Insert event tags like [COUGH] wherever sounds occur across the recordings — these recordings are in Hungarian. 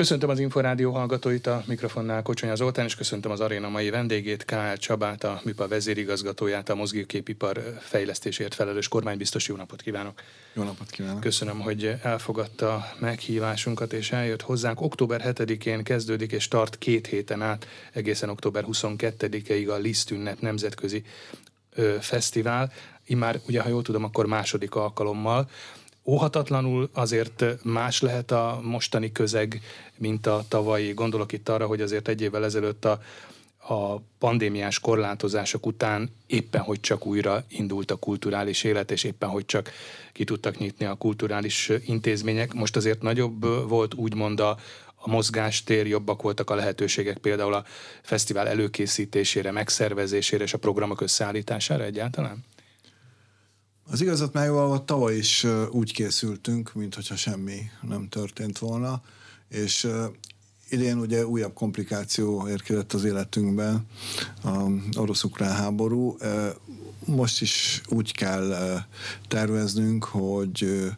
Köszöntöm az Inforádió hallgatóit, a mikrofonnál Kocsonya Zoltán, és köszöntöm az aréna mai vendégét, K.L. Csabát, a MIPA vezérigazgatóját, a mozgóképipar fejlesztésért felelős kormánybiztos. Jó napot kívánok! Jó napot kívánok! Köszönöm, hogy elfogadta meghívásunkat, és eljött hozzánk. Október 7-én kezdődik, és tart két héten át, egészen október 22-ig a Liszt ünnep nemzetközi ö, fesztivál. Immár, ugye, ha jól tudom, akkor második alkalommal óhatatlanul azért más lehet a mostani közeg, mint a tavalyi. Gondolok itt arra, hogy azért egy évvel ezelőtt a, a pandémiás korlátozások után éppen, hogy csak újra indult a kulturális élet, és éppen, hogy csak ki tudtak nyitni a kulturális intézmények. Most azért nagyobb volt úgymond a, a mozgástér, jobbak voltak a lehetőségek például a fesztivál előkészítésére, megszervezésére és a programok összeállítására egyáltalán? Az igazat megvalva tavaly is úgy készültünk, mintha semmi nem történt volna, és idén ugye újabb komplikáció érkezett az életünkben, a orosz-ukrán háború most is úgy kell terveznünk, hogy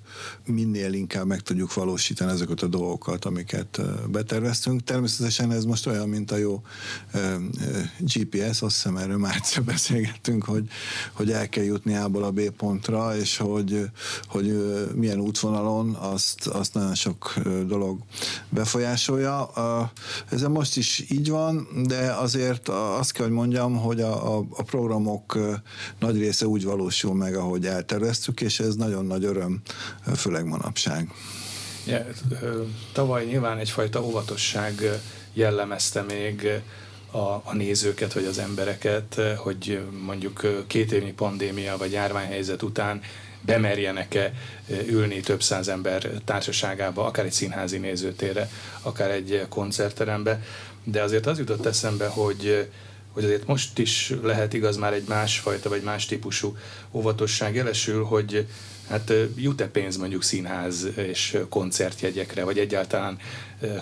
minél inkább meg tudjuk valósítani ezeket a dolgokat, amiket beterveztünk. Természetesen ez most olyan, mint a jó GPS, azt hiszem erről már egyszer beszélgettünk, hogy, hogy el kell jutni A-ból a B pontra, és hogy, hogy milyen útvonalon, azt, azt nagyon sok dolog befolyásolja. Ez most is így van, de azért azt kell, hogy mondjam, hogy a, a, a programok nagy része úgy valósul meg, ahogy elterveztük, és ez nagyon nagy öröm, főleg manapság. Ja, tavaly nyilván egyfajta óvatosság jellemezte még a, a nézőket, vagy az embereket, hogy mondjuk két évnyi pandémia vagy járványhelyzet után bemerjenek-e ülni több száz ember társaságába, akár egy színházi nézőtérre, akár egy koncertterembe. De azért az jutott eszembe, hogy hogy azért most is lehet igaz már egy másfajta vagy más típusú óvatosság jelesül, hogy hát jut-e pénz mondjuk színház és koncertjegyekre, vagy egyáltalán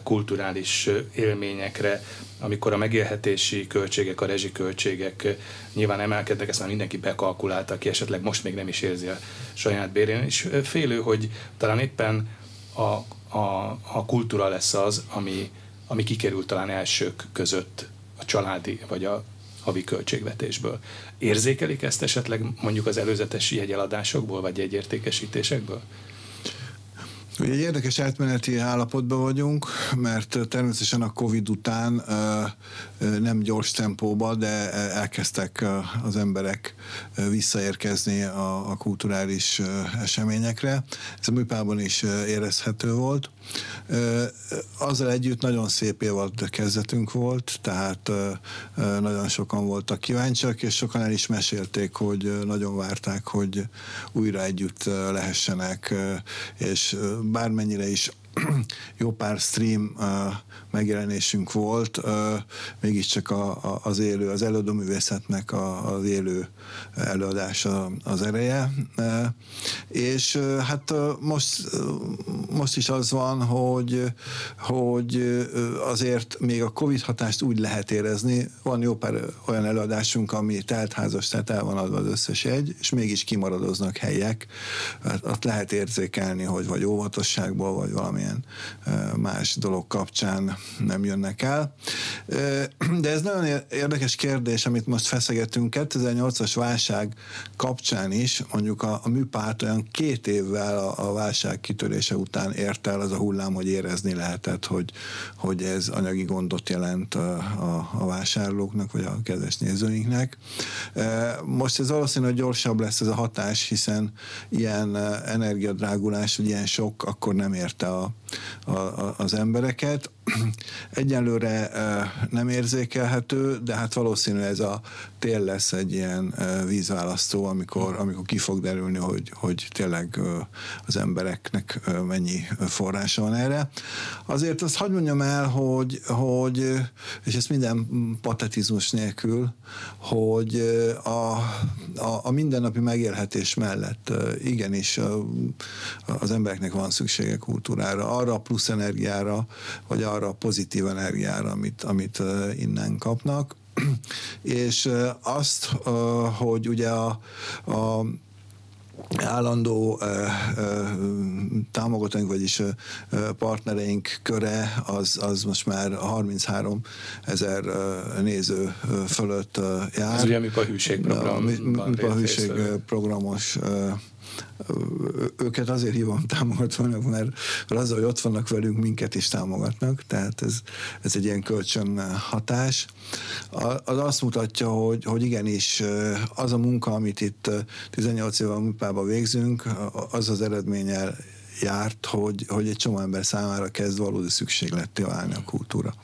kulturális élményekre, amikor a megélhetési költségek, a rezsiköltségek nyilván emelkednek, ezt már mindenki bekalkulálta, aki esetleg most még nem is érzi a saját bérén, és félő, hogy talán éppen a, a, a kultúra lesz az, ami, ami kikerült talán elsők között a családi vagy a havi költségvetésből. Érzékelik ezt esetleg mondjuk az előzetes jegyeladásokból vagy jegyértékesítésekből? Ugye egy érdekes átmeneti állapotban vagyunk, mert természetesen a Covid után nem gyors tempóba, de elkezdtek az emberek visszaérkezni a, kulturális eseményekre. Ez a műpában is érezhető volt. Azzal együtt nagyon szép évad kezdetünk volt, tehát nagyon sokan voltak kíváncsiak, és sokan el is mesélték, hogy nagyon várták, hogy újra együtt lehessenek, és bármennyire is [CLEARS THROAT] jó pár stream uh, megjelenésünk volt, uh, mégiscsak a, a, az élő, az előadó művészetnek a, az élő előadása az ereje. Uh, és uh, hát uh, most, uh, most is az van, hogy, hogy uh, azért még a Covid hatást úgy lehet érezni, van jó pár olyan előadásunk, ami teltházas, tehát el van adva az összes egy, és mégis kimaradoznak helyek, hát azt lehet érzékelni, hogy vagy óvatosságból, vagy valamilyen valamilyen más dolog kapcsán nem jönnek el. De ez nagyon érdekes kérdés, amit most feszegetünk. 2008-as válság kapcsán is, mondjuk a, a műpárt olyan két évvel a, a válság kitörése után ért el az a hullám, hogy érezni lehetett, hogy, hogy ez anyagi gondot jelent a, a, a vásárlóknak, vagy a kedves nézőinknek. Most ez valószínűleg gyorsabb lesz ez a hatás, hiszen ilyen energiadrágulás, vagy ilyen sok akkor nem érte a, a, az embereket. Egyelőre nem érzékelhető, de hát valószínű ez a tél lesz egy ilyen vízválasztó, amikor, amikor ki fog derülni, hogy, hogy tényleg az embereknek mennyi forrása van erre. Azért azt hagyd mondjam el, hogy, hogy és ezt minden patetizmus nélkül, hogy a, a, a mindennapi megélhetés mellett igenis az embereknek van szüksége kultúrára, arra a plusz energiára, vagy arra a pozitív energiára, amit, amit innen kapnak. [CLEARS THROAT] És azt, hogy ugye a, a állandó ö, ö, támogatóink, vagyis ö, partnereink köre az, az most már 33 ezer néző fölött jár. Ez ugye a MIPA hűségprogram. A MIPA hűségprogramos őket azért hívom támogatónak, mert, az, hogy ott vannak velünk, minket is támogatnak, tehát ez, ez egy ilyen kölcsön hatás. Az azt mutatja, hogy, hogy igenis az a munka, amit itt 18 éve a végzünk, az az eredménnyel járt, hogy, hogy egy csomó ember számára kezd valódi szükségletté válni a kultúra.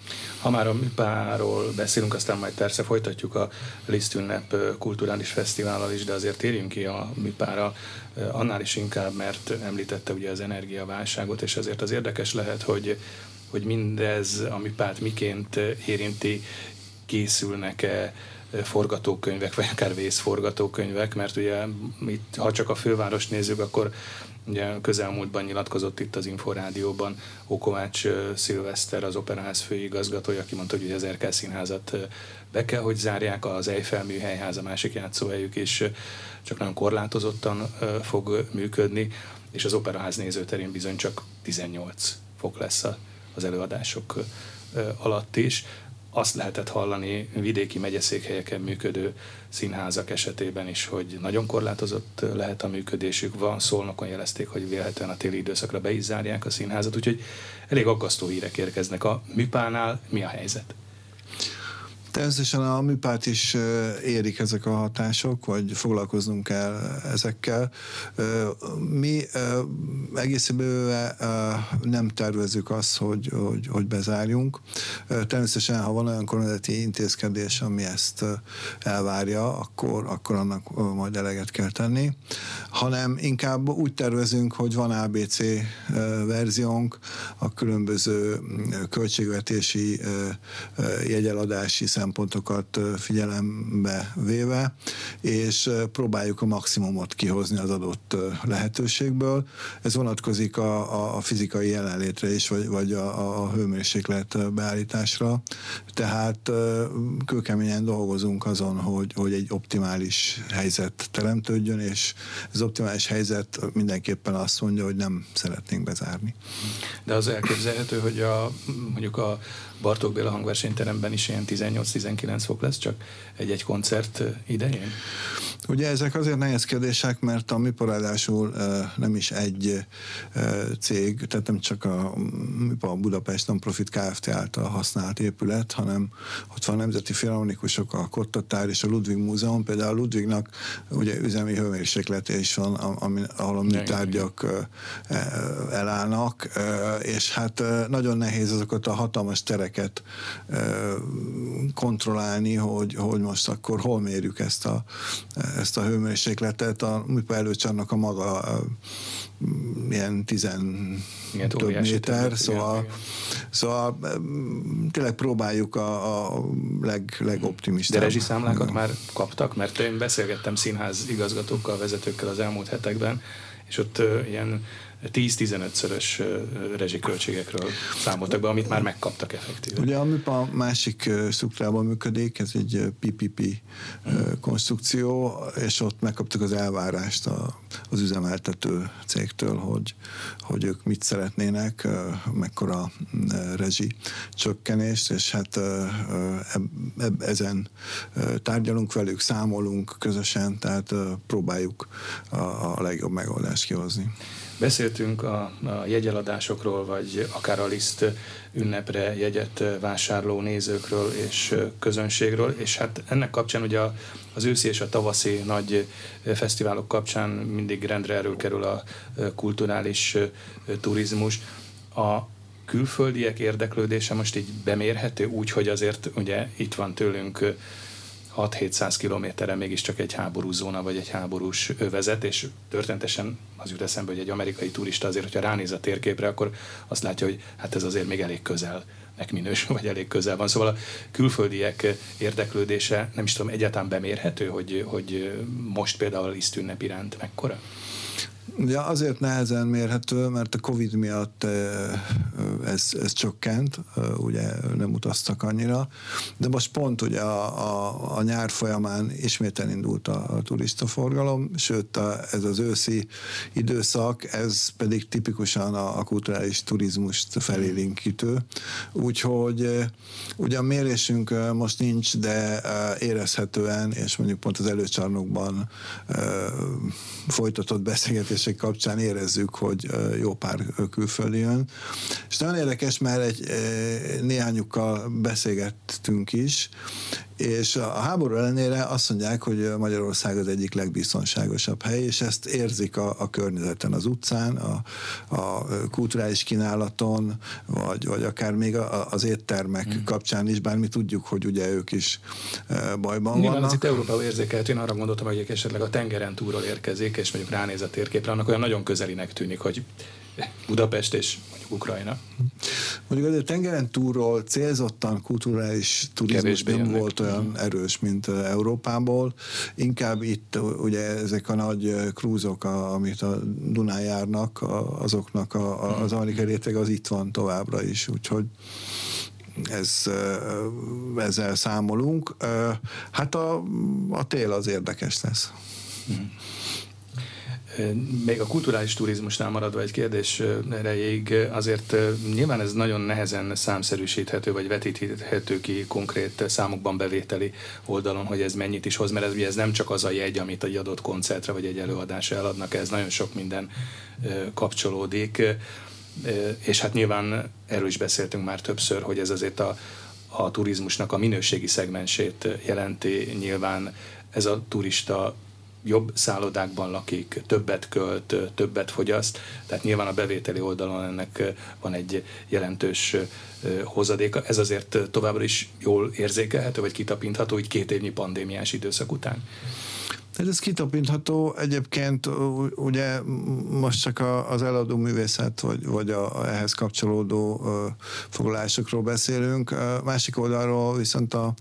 Ha már a műpáról beszélünk, aztán majd persze folytatjuk a Lisztünnep kulturális fesztivállal is, de azért térjünk ki a műpára annál is inkább, mert említette ugye az energiaválságot, és azért az érdekes lehet, hogy, hogy mindez a műpát miként érinti, készülnek-e forgatókönyvek, vagy akár vészforgatókönyvek, mert ugye itt, ha csak a főváros nézzük, akkor Ugye közelmúltban nyilatkozott itt az Inforádióban Okovács Szilveszter, az Operaház főigazgatója, aki mondta, hogy az Erkel Színházat be kell, hogy zárják, az Eiffel műhelyház, a másik játszóhelyük, és csak nagyon korlátozottan fog működni, és az Operaház nézőterén bizony csak 18 fok lesz az előadások alatt is azt lehetett hallani vidéki megyeszékhelyeken működő színházak esetében is, hogy nagyon korlátozott lehet a működésük. Van, szólnokon jelezték, hogy vélhetően a téli időszakra be is zárják a színházat, úgyhogy elég aggasztó hírek érkeznek. A műpánál mi a helyzet? Természetesen a műpárt is érik ezek a hatások, vagy foglalkoznunk kell ezekkel. Mi egész nem tervezük azt, hogy, hogy, hogy bezárjunk. Természetesen, ha van olyan kormányzati intézkedés, ami ezt elvárja, akkor, akkor annak majd eleget kell tenni. Hanem inkább úgy tervezünk, hogy van ABC verziónk, a különböző költségvetési jegyeladási szem szempontokat figyelembe véve, és próbáljuk a maximumot kihozni az adott lehetőségből. Ez vonatkozik a, a, fizikai jelenlétre is, vagy, vagy a, a hőmérséklet beállításra. Tehát kőkeményen dolgozunk azon, hogy, hogy egy optimális helyzet teremtődjön, és ez optimális helyzet mindenképpen azt mondja, hogy nem szeretnénk bezárni. De az elképzelhető, hogy a, mondjuk a Bartók Béla hangversenyteremben is ilyen 18-19 fok lesz, csak egy-egy koncert idején? Ugye ezek azért nehéz kérdések, mert a MIPA ráadásul nem is egy cég, tehát nem csak a MIPA Budapest Non-Profit Kft. által használt épület, hanem ott van a Nemzeti Filharmonikusok, a Kottatár és a Ludwig Múzeum. Például a Ludwignak ugye üzemi hőmérséklete is van, ami, ahol a műtárgyak elállnak, és hát nagyon nehéz azokat a hatalmas tereket kontrollálni, hogy, hogy most akkor hol mérjük ezt a, ezt a hőmérsékletet, a előcsarnak a maga ilyen tizen igen, több méter, szóval, igen, szóval tényleg próbáljuk a, a leg, legoptimistább. De rezsiszámlákat már kaptak? Mert én beszélgettem színház igazgatókkal, vezetőkkel az elmúlt hetekben, és ott ilyen 10-15-szörös rezsiköltségekről számoltak be, amit már megkaptak effektíven. Ugye a MIPA másik struktúrában működik, ez egy PPP konstrukció, és ott megkaptuk az elvárást az üzemeltető cégtől, hogy, hogy ők mit szeretnének, mekkora rezsi csökkenést, és hát ezen tárgyalunk velük, számolunk közösen, tehát próbáljuk a legjobb megoldást kihozni. Beszéltünk a, a jegyeladásokról, vagy akár a liszt ünnepre jegyet vásárló nézőkről és közönségről, és hát ennek kapcsán ugye az őszi és a tavaszi nagy fesztiválok kapcsán mindig rendre erről kerül a kulturális turizmus. A külföldiek érdeklődése most így bemérhető úgy, hogy azért ugye itt van tőlünk 6-700 kilométerre mégiscsak egy háborúzóna vagy egy háborús övezet, és történetesen az jut eszembe, hogy egy amerikai turista azért, hogyha ránéz a térképre, akkor azt látja, hogy hát ez azért még elég közel nek minősül, [LAUGHS] vagy elég közel van. Szóval a külföldiek érdeklődése, nem is tudom, egyáltalán bemérhető, hogy, hogy most például a lisztünnep iránt mekkora? Ugye azért nehezen mérhető, mert a Covid miatt ez, ez csökkent, ugye nem utaztak annyira, de most pont ugye a, a, a nyár folyamán ismét elindult a, a turistaforgalom, sőt a, ez az őszi időszak, ez pedig tipikusan a, a kulturális turizmust felélinkítő, úgyhogy ugye a mérésünk most nincs, de érezhetően, és mondjuk pont az előcsarnokban folytatott beszélgetések kapcsán érezzük, hogy jó pár külföldi jön. És nagyon érdekes, mert egy, néhányukkal beszélgettünk is, és a háború ellenére azt mondják, hogy Magyarország az egyik legbiztonságosabb hely, és ezt érzik a, a környezeten, az utcán, a, a kulturális kínálaton, vagy, vagy akár még a, az éttermek hmm. kapcsán is, bár mi tudjuk, hogy ugye ők is bajban Nyilván vannak. ez itt Európában érzékelt, én arra gondoltam, hogy esetleg a tengeren túról érkezik, és mondjuk ránéz a térképre, annak olyan nagyon közelinek tűnik, hogy Budapest és Ukrajna. Mondjuk azért tengeren túlról célzottan kulturális turizmus nem jönnek. volt olyan erős, mint Európából. Inkább itt ugye ezek a nagy krúzok, amit a Dunán járnak, azoknak a, az amerikai réteg az itt van továbbra is, úgyhogy ez, ezzel számolunk. Hát a, a tél az érdekes lesz. Mm. Még a kulturális turizmusnál maradva egy kérdés erejéig, azért nyilván ez nagyon nehezen számszerűsíthető, vagy vetíthető ki konkrét számokban bevételi oldalon, hogy ez mennyit is hoz, mert ez, ez nem csak az a jegy, amit egy adott koncertre vagy egy előadásra eladnak, ez nagyon sok minden kapcsolódik, és hát nyilván erről is beszéltünk már többször, hogy ez azért a, a turizmusnak a minőségi szegmensét jelenti, nyilván ez a turista jobb szállodákban lakik, többet költ, többet fogyaszt, tehát nyilván a bevételi oldalon ennek van egy jelentős hozadéka. Ez azért továbbra is jól érzékelhető, vagy kitapintható, így két évnyi pandémiás időszak után. Tehát ez kitapintható. Egyébként ugye most csak az eladó művészet, vagy, vagy a, a ehhez kapcsolódó foglalásokról beszélünk. Másik oldalról viszont a,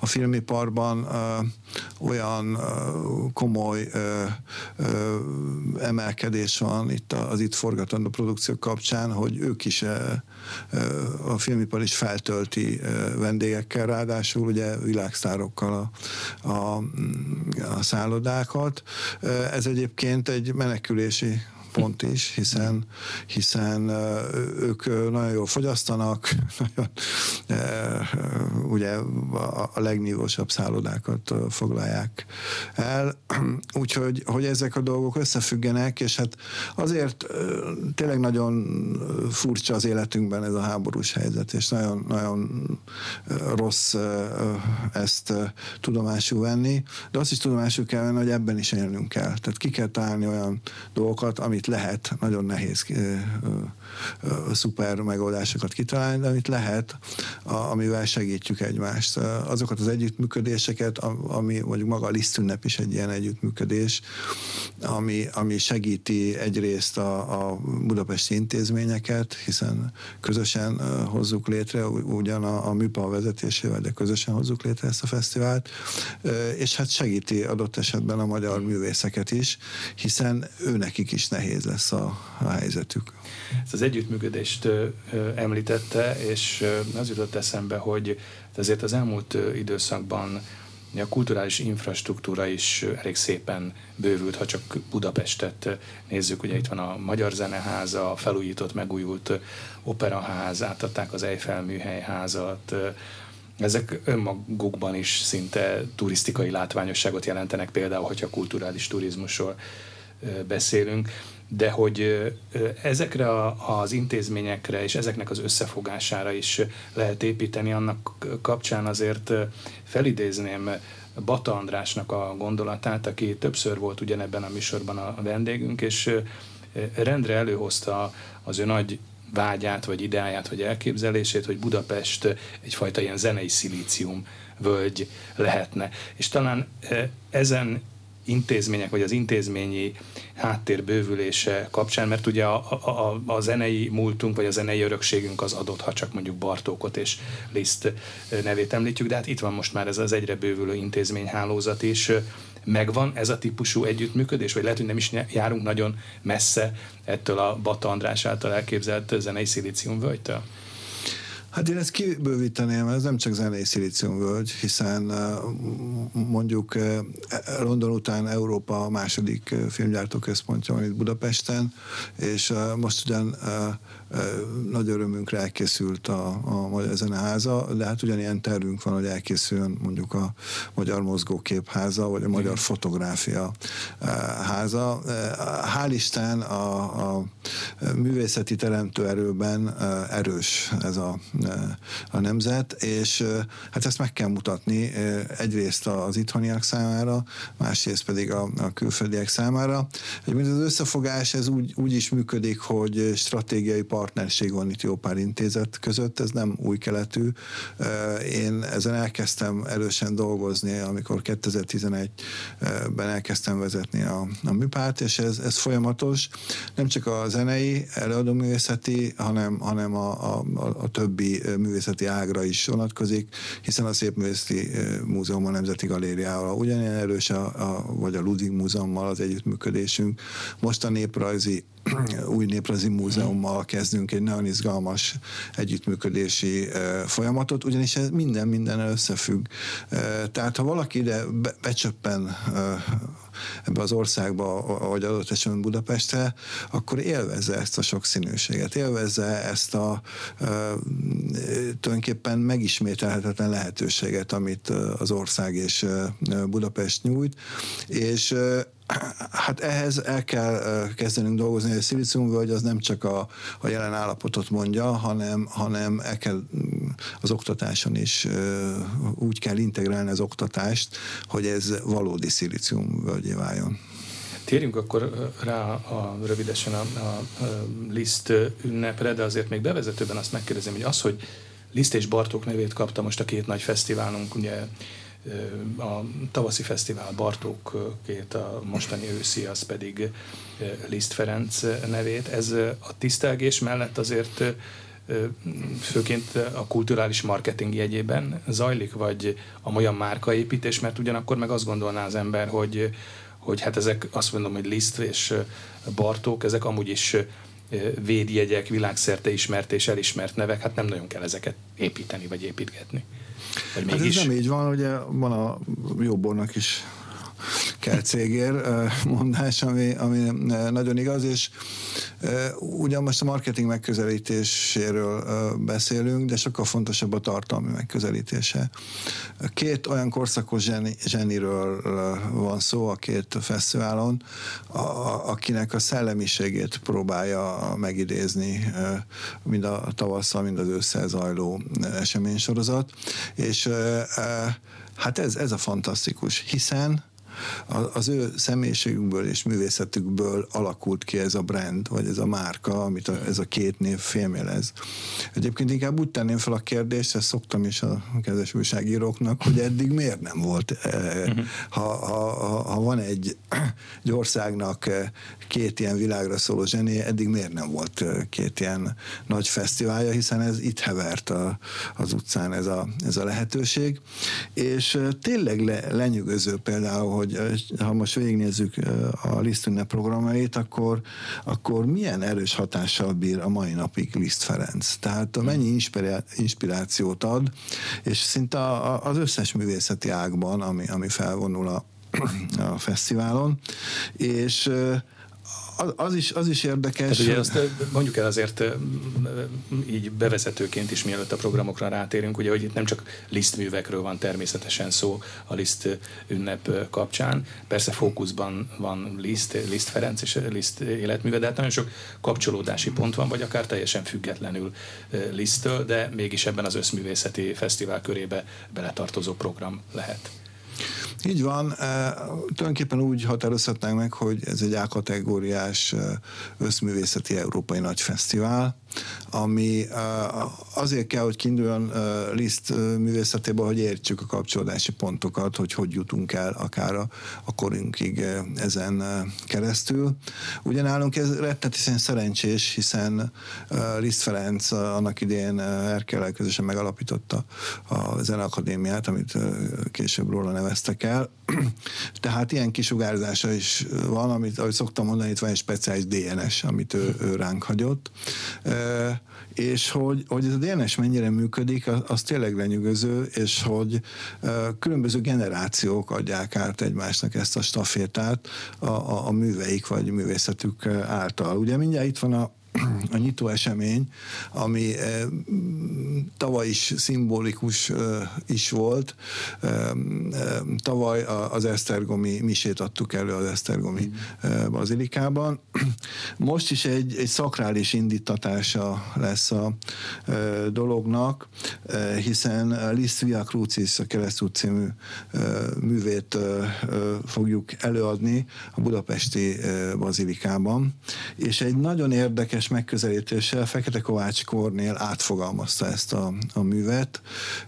a filmiparban olyan komoly emelkedés van itt az itt forgatandó produkciók kapcsán, hogy ők is a filmipar is feltölti vendégekkel, ráadásul ugye világsztárokkal a, a, a szállodákat. Ez egyébként egy menekülési pont is, hiszen, hiszen ők nagyon jól fogyasztanak, [LAUGHS] nagyon, ugye a legnívósabb szállodákat foglalják el, [CLEARS THROAT] úgyhogy hogy ezek a dolgok összefüggenek, és hát azért tényleg nagyon furcsa az életünkben ez a háborús helyzet, és nagyon, nagyon rossz ezt tudomásul venni, de azt is tudomásul kell venni, hogy ebben is élnünk kell. Tehát ki kell találni olyan dolgokat, amit lehet, nagyon nehéz szuper megoldásokat kitalálni, de amit lehet, amivel segítjük egymást. Azokat az együttműködéseket, ami mondjuk maga a lisztünnep is egy ilyen együttműködés, ami, ami segíti egyrészt a, a budapesti intézményeket, hiszen közösen hozzuk létre, ugyan a, a műpa vezetésével, de közösen hozzuk létre ezt a fesztivált, és hát segíti adott esetben a magyar művészeket is, hiszen őnekik is nehéz lesz a, a helyzetük. Ezt az együttműködést említette, és ö, az jutott eszembe, hogy azért az elmúlt időszakban a kulturális infrastruktúra is elég szépen bővült, ha csak Budapestet nézzük, ugye itt van a Magyar Zeneháza, a felújított, megújult operaház, átadták az Eiffel műhelyházat, ezek önmagukban is szinte turisztikai látványosságot jelentenek, például, hogyha kulturális turizmusról beszélünk de hogy ezekre az intézményekre és ezeknek az összefogására is lehet építeni, annak kapcsán azért felidézném Bata Andrásnak a gondolatát, aki többször volt ugyanebben a műsorban a vendégünk, és rendre előhozta az ő nagy vágyát, vagy ideáját, vagy elképzelését, hogy Budapest egyfajta ilyen zenei szilícium völgy lehetne. És talán ezen intézmények, vagy az intézményi háttér bővülése kapcsán, mert ugye a, a, a zenei múltunk, vagy a zenei örökségünk az adott, ha csak mondjuk Bartókot és Liszt nevét említjük, de hát itt van most már ez az egyre bővülő intézményhálózat is. Megvan ez a típusú együttműködés, vagy lehet, hogy nem is járunk nagyon messze ettől a Bata András által elképzelt zenei szilíciumvölgytől? Hát én ezt kibővíteném, ez nem csak zenei szilíciumvölgy, hiszen mondjuk London után Európa a második filmgyártóközpontja van itt Budapesten, és most ugyan nagy örömünkre elkészült a, a Magyar Zeneháza, de hát ugyanilyen tervünk van, hogy elkészüljön mondjuk a Magyar Mozgóképháza, vagy a Magyar Fotográfia háza. Hál' Isten a, a művészeti teremtőerőben erős ez a, a nemzet, és hát ezt meg kell mutatni egyrészt az itthoniak számára, másrészt pedig a, a külföldiek számára. Egyébként az összefogás ez úgy, úgy is működik, hogy stratégiai partnerség van itt jó pár intézet között, ez nem új keletű. Én ezen elkezdtem erősen dolgozni, amikor 2011-ben elkezdtem vezetni a, a műpárt, és ez, ez folyamatos. Nem csak a zenei, előadóművészeti, hanem, hanem a, a, a többi művészeti ágra is vonatkozik, hiszen a Szépművészeti Múzeum a Nemzeti Galériával ugyanilyen erős, a, a, vagy a Ludwig Múzeummal az együttműködésünk. Most a néprajzi új néprajzi múzeummal kezdünk egy nagyon izgalmas együttműködési folyamatot, ugyanis ez minden minden összefügg. Tehát ha valaki ide becsöppen ebbe az országba, vagy adott esetben Budapestre, akkor élvezze ezt a sokszínűséget, élvezze ezt a tulajdonképpen megismételhetetlen lehetőséget, amit az ország és Budapest nyújt, és Hát ehhez el kell kezdenünk dolgozni, hogy a szilíciumvölgy az nem csak a, a jelen állapotot mondja, hanem, hanem el kell mm, az oktatáson is úgy kell integrálni az oktatást, hogy ez valódi szilíciumvölgyé váljon. Térjünk akkor rá a, rövidesen a, a, a Liszt ünnepre, de azért még bevezetőben azt megkérdezem, hogy az, hogy Liszt és Bartók nevét kapta most a két nagy fesztiválunk, ugye a tavaszi fesztivál Bartók két, a mostani őszi, az pedig Liszt Ferenc nevét. Ez a tisztelgés mellett azért főként a kulturális marketing jegyében zajlik, vagy a olyan márkaépítés, mert ugyanakkor meg azt gondolná az ember, hogy, hogy hát ezek azt mondom, hogy Liszt és Bartók, ezek amúgy is védjegyek, világszerte ismert és elismert nevek, hát nem nagyon kell ezeket építeni vagy építgetni. Vagy hát ez nem így van, ugye van a jóbornak is kell cégér mondás, ami, ami nagyon igaz, és ugyan most a marketing megközelítéséről beszélünk, de sokkal fontosabb a tartalmi megközelítése. Két olyan korszakos zseni, zseniről van szó a két fesztiválon, a, akinek a szellemiségét próbálja megidézni mind a tavasszal, mind az ősszel zajló eseménysorozat, és hát ez, ez a fantasztikus, hiszen az ő személyiségükből és művészetükből alakult ki ez a brand, vagy ez a márka, amit a, ez a két név fémjelez. Egyébként inkább úgy tenném fel a kérdést, ezt szoktam is a kedves újságíróknak, hogy eddig miért nem volt, eh, ha, ha, ha, van egy, egy országnak eh, két ilyen világra szóló zseni, eddig miért nem volt eh, két ilyen nagy fesztiválja, hiszen ez itt hevert a, az utcán ez a, ez a lehetőség, és tényleg le, lenyűgöző például, hogy hogy ha most végignézzük a Liszt programjait, akkor, akkor milyen erős hatással bír a mai napig Liszt Ferenc. Tehát mennyi inspirációt ad, és szinte az összes művészeti ágban, ami, ami felvonul a, a fesztiválon, és az, az, is, az is érdekes. Tehát ugye azt mondjuk el azért így bevezetőként is, mielőtt a programokra rátérünk, ugye, hogy itt nem csak lisztművekről van természetesen szó a Liszt ünnep kapcsán. Persze fókuszban van Liszt, Liszt Ferenc és Liszt életműve, de hát nagyon sok kapcsolódási pont van, vagy akár teljesen függetlenül Lisztől, de mégis ebben az összművészeti fesztivál körébe beletartozó program lehet. Így van, e, tulajdonképpen úgy határozhatnánk meg, hogy ez egy A-kategóriás e, összművészeti európai nagy fesztivál, ami azért kell, hogy kiinduljon Liszt művészetéből, hogy értsük a kapcsolódási pontokat, hogy hogy jutunk el akár a, korunkig ezen keresztül. Ugyanálunk ez rettetesen szerencsés, hiszen Liszt Ferenc annak idén Erkel közösen megalapította a Zeneakadémiát, amit később róla neveztek el. [CLEARS THROAT] Tehát ilyen kisugárzása is van, amit, ahogy szoktam mondani, itt van egy speciális DNS, amit ő, ő ránk hagyott és hogy, hogy ez a DNS mennyire működik, az, tényleg lenyűgöző, és hogy különböző generációk adják át egymásnak ezt a stafétát a, a, a műveik vagy művészetük által. Ugye mindjárt itt van a a nyitó esemény, ami eh, tavaly is szimbolikus eh, is volt. Eh, tavaly az Esztergomi misét adtuk elő az Esztergomi bazilikában. Most is egy, egy szakrális indítatása lesz a dolognak, hiszen Liszt Via Crucis, a Keresztút című művét fogjuk előadni a budapesti bazilikában, és egy nagyon érdekes megközelítéssel Fekete Kovács Kornél átfogalmazta ezt a, a művet,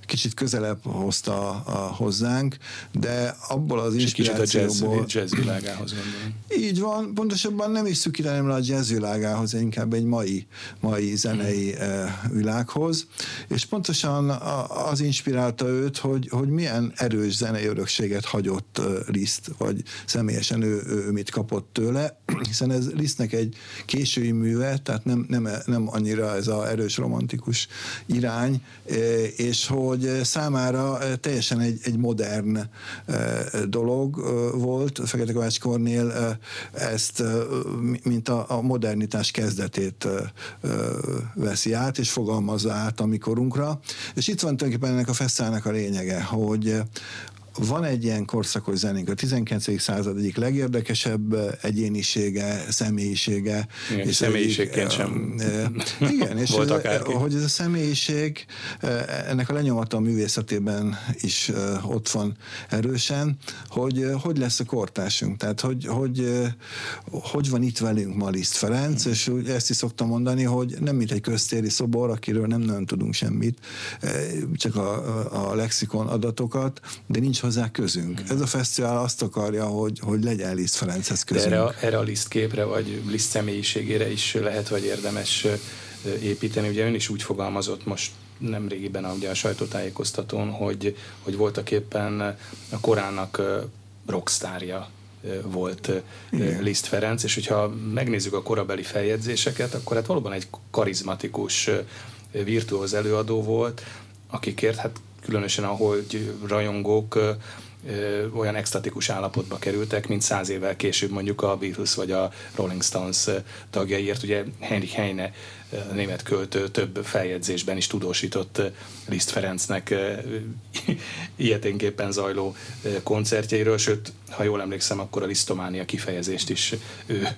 kicsit közelebb hozta a, hozzánk, de abból az És inspirációból... a jazz, jazz világához gondolom. Így van, pontosabban nem is szükíteném le a jazz világához, inkább egy mai, mai zenei hmm. világhoz, és pontosan az inspirálta őt, hogy, hogy milyen erős zenei örökséget hagyott Liszt, vagy személyesen ő, ő mit kapott tőle, hiszen ez Lisztnek egy késői műve, tehát nem, nem, nem annyira ez a erős romantikus irány, e, és hogy számára teljesen egy, egy modern e, dolog volt, Fekete Kovács Kornél ezt, mint a, a modernitás kezdetét veszi át, és fogalmazza át a mikorunkra. És itt van tulajdonképpen ennek a fesztának a lényege, hogy van egy ilyen korszakos zenénk, a 19. század egyik legérdekesebb egyénisége, személyisége. Igen, és személyiségként sem igen, és [LAUGHS] volt ez, hogy ez a személyiség, ennek a lenyomata a művészetében is ott van erősen, hogy hogy lesz a kortársunk, tehát hogy, hogy, hogy van itt velünk ma Liszt Ferenc, és ezt is szoktam mondani, hogy nem mint egy köztéri szobor, akiről nem nagyon tudunk semmit, csak a, a lexikon adatokat, de nincs hozzá közünk. Ez a fesztivál azt akarja, hogy, hogy legyen Liszt Ferenchez közünk. De erre a, erre a Liszt képre, vagy Liszt személyiségére is lehet, vagy érdemes építeni. Ugye ön is úgy fogalmazott most nem régiben ugye a sajtótájékoztatón, hogy, hogy voltak éppen a korának rockstárja volt Igen. Liszt Ferenc, és hogyha megnézzük a korabeli feljegyzéseket, akkor hát valóban egy karizmatikus, virtuóz előadó volt, akikért hát különösen ahogy rajongók olyan extatikus állapotba kerültek, mint száz évvel később mondjuk a Beatles vagy a Rolling Stones tagjaiért. Ugye Henrik Heine, a német költő több feljegyzésben is tudósított Liszt Ferencnek [LAUGHS] ilyeténképpen zajló koncertjeiről, sőt, ha jól emlékszem, akkor a Lisztománia kifejezést is ő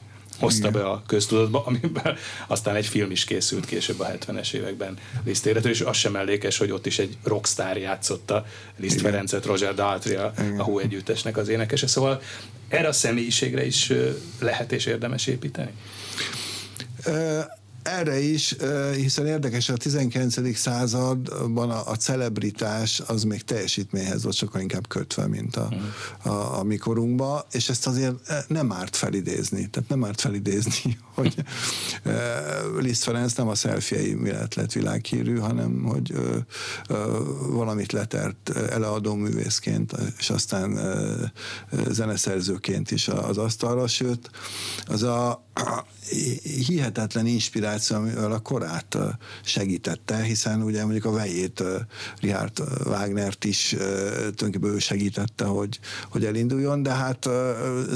hozta Igen. be a köztudatba, [LAUGHS] amiben aztán egy film is készült később a 70-es években Liszt és az sem mellékes, hogy ott is egy rockstar játszotta Liszt Igen. Ferencet, Roger Daltrey, a, Hú együttesnek az énekese. Szóval erre a személyiségre is lehet és érdemes építeni? Erre is, hiszen érdekes, a 19. században a, a celebritás az még teljesítményhez volt sokkal inkább kötve, mint a, a, a mikorunkba, és ezt azért nem árt felidézni. Tehát nem árt felidézni, [LAUGHS] hogy Liszt Ferenc nem a szelfiei miatt lett világhírű, hanem hogy valamit letert eleadó művészként, és aztán zeneszerzőként is az asztalra, sőt, az a hihetetlen inspiráció, amivel a korát segítette, hiszen ugye mondjuk a vejét Richard Wagnert is tulajdonképpen ő segítette, hogy, hogy elinduljon, de hát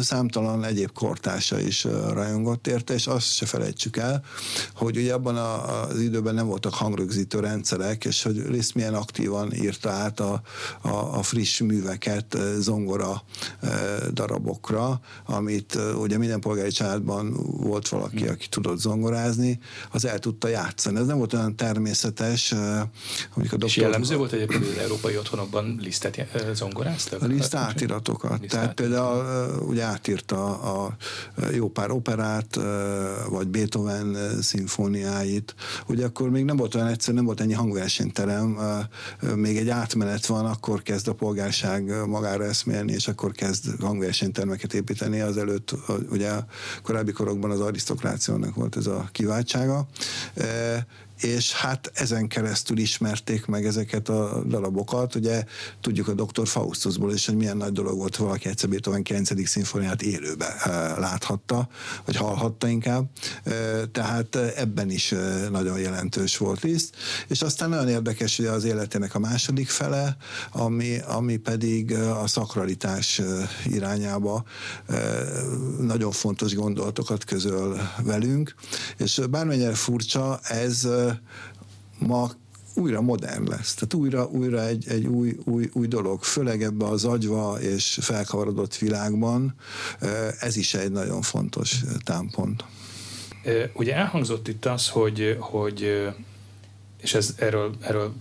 számtalan egyéb kortársa is rajongott érte, és azt se felejtsük el, hogy ugye abban az időben nem voltak hangrögzítő rendszerek, és hogy Liszt milyen aktívan írta át a, a, a friss műveket zongora darabokra, amit ugye minden polgári családban volt valaki, aki tudott zongorázni, az el tudta játszani. Ez nem volt olyan természetes. a doktor... És jellemző volt egyébként, az európai otthonokban lisztet zongoráztak? A liszt átiratokat. Liszt Tehát például ugye átírta a jó pár operát, vagy Beethoven szimfóniáit. Ugye akkor még nem volt olyan egyszerű, nem volt ennyi hangversenyterem, még egy átmenet van, akkor kezd a polgárság magára eszmélni, és akkor kezd hangversenytermeket építeni. Azelőtt ugye korábbi korokban az arisztokrációnak volt ez a kiváltsága és hát ezen keresztül ismerték meg ezeket a darabokat. Ugye tudjuk a Dr. Faustusból is, hogy milyen nagy dolog volt, valaki egyszer Beethoven 9. szimfóniát élőbe láthatta, vagy hallhatta inkább. Tehát ebben is nagyon jelentős volt Liszt. És aztán nagyon érdekes, hogy az életének a második fele, ami, ami pedig a szakralitás irányába nagyon fontos gondolatokat közöl velünk, és bármennyire furcsa, ez ma újra modern lesz. Tehát újra, újra egy, egy új, új, új dolog, főleg ebbe az agyva és felkavarodott világban, ez is egy nagyon fontos támpont. Ugye elhangzott itt az, hogy, hogy és ez, erről, erről